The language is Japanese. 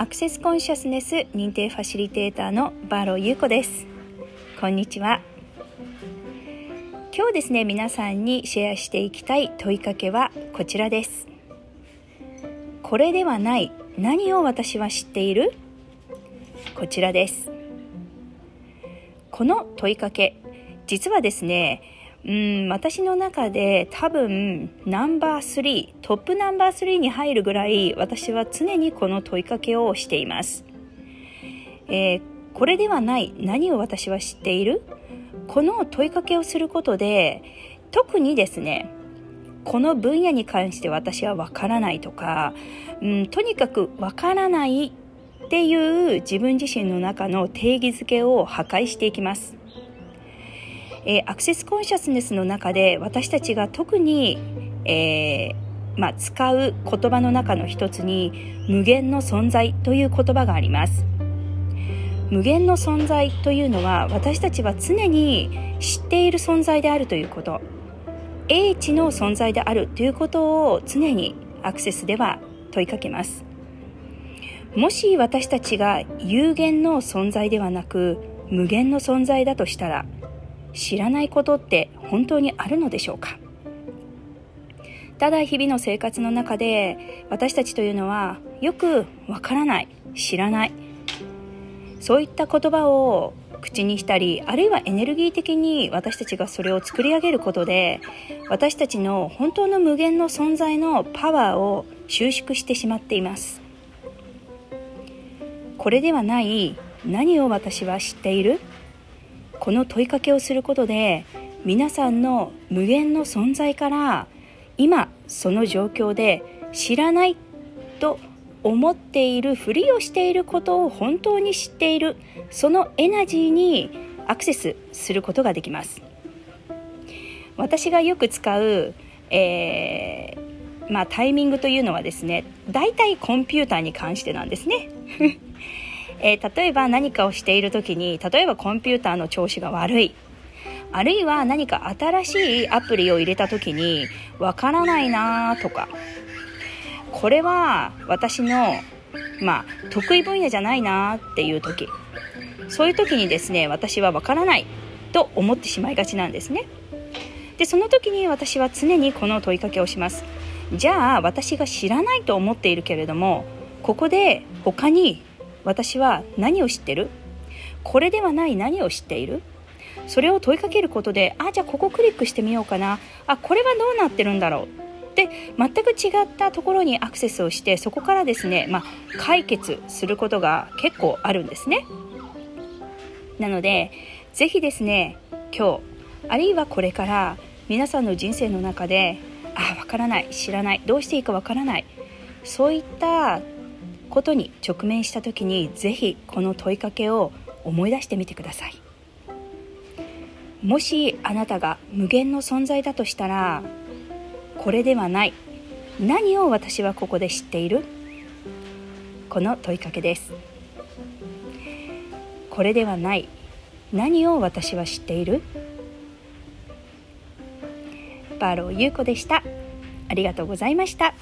アクセスコンシャスネス認定ファシリテーターのバーロー優子です。こんにちは。今日ですね皆さんにシェアしていきたい問いかけはこちらです。これではない。何を私は知っている？こちらです。この問いかけ実はですねうん私の中で多分ナンバー3トップナンバー3に入るぐらい私は常にこの問いかけをしています、えー、これではない。何を私は知っている？この問いかけをすることで特にですねこの分野に関して私はわからないとか、うん、とにかくわからないっていう自分自身の中の定義づけを破壊していきます。えー、アクセスコンシャスネスの中で私たちが特に、えー、まあ、使う言葉の中の一つに無限の存在という言葉があります。無限の存在というのは私たちは常に知っている存在であるということ。英知の存在であるということを常にアクセスでは問いかけます。もし私たちが有限の存在ではなく無限の存在だとしたら知らないことって本当にあるのでしょうか？ただ日々の生活の中で私たちというのはよくわからない知らない。そういった言葉を口にしたりあるいはエネルギー的に私たちがそれを作り上げることで私たちの本当の無限の存在のパワーを収縮してしまっています。これではない何を私は知っている？この問いかけをすることで皆さんの無限の存在から今その状況で知らないと思っているふりをしていることを本当に知っているそのエナジーにアクセスすることができます。私がよく使う、えー、まあ、タイミングというのはですね大体コンピューターに関してなんですね。えー、例えば何かをしている時に例えばコンピューターの調子が悪い。あるいは何か新しいアプリを入れた時にわからないなとか。これは私のまあ得意分野じゃないなっていう時。そういう時にですね私はわからないと思ってしまいがちなんですね。でその時に私は常にこの問いかけをします。じゃあ私が知らないと思っているけれどもここで他に私は何を知ってる？これではない何を知っている？それを問いかけることであじゃあここクリックしてみようかな。あこれはどうなってるんだろう？で全く違ったところにアクセスをしてそこからですね、まあ、解決することが結構あるんですね。なので是非ですね今日あるいはこれから皆さんの人生の中であわからない知らないどうしていいかわからないそういったことに直面した時に是非この問いかけを思い出してみてください。もしあなたが無限の存在だとしたらこれではない。何を私はここで知っている？この問いかけです。これではない。何を私は知っている？バーロー優子でした。ありがとうございました。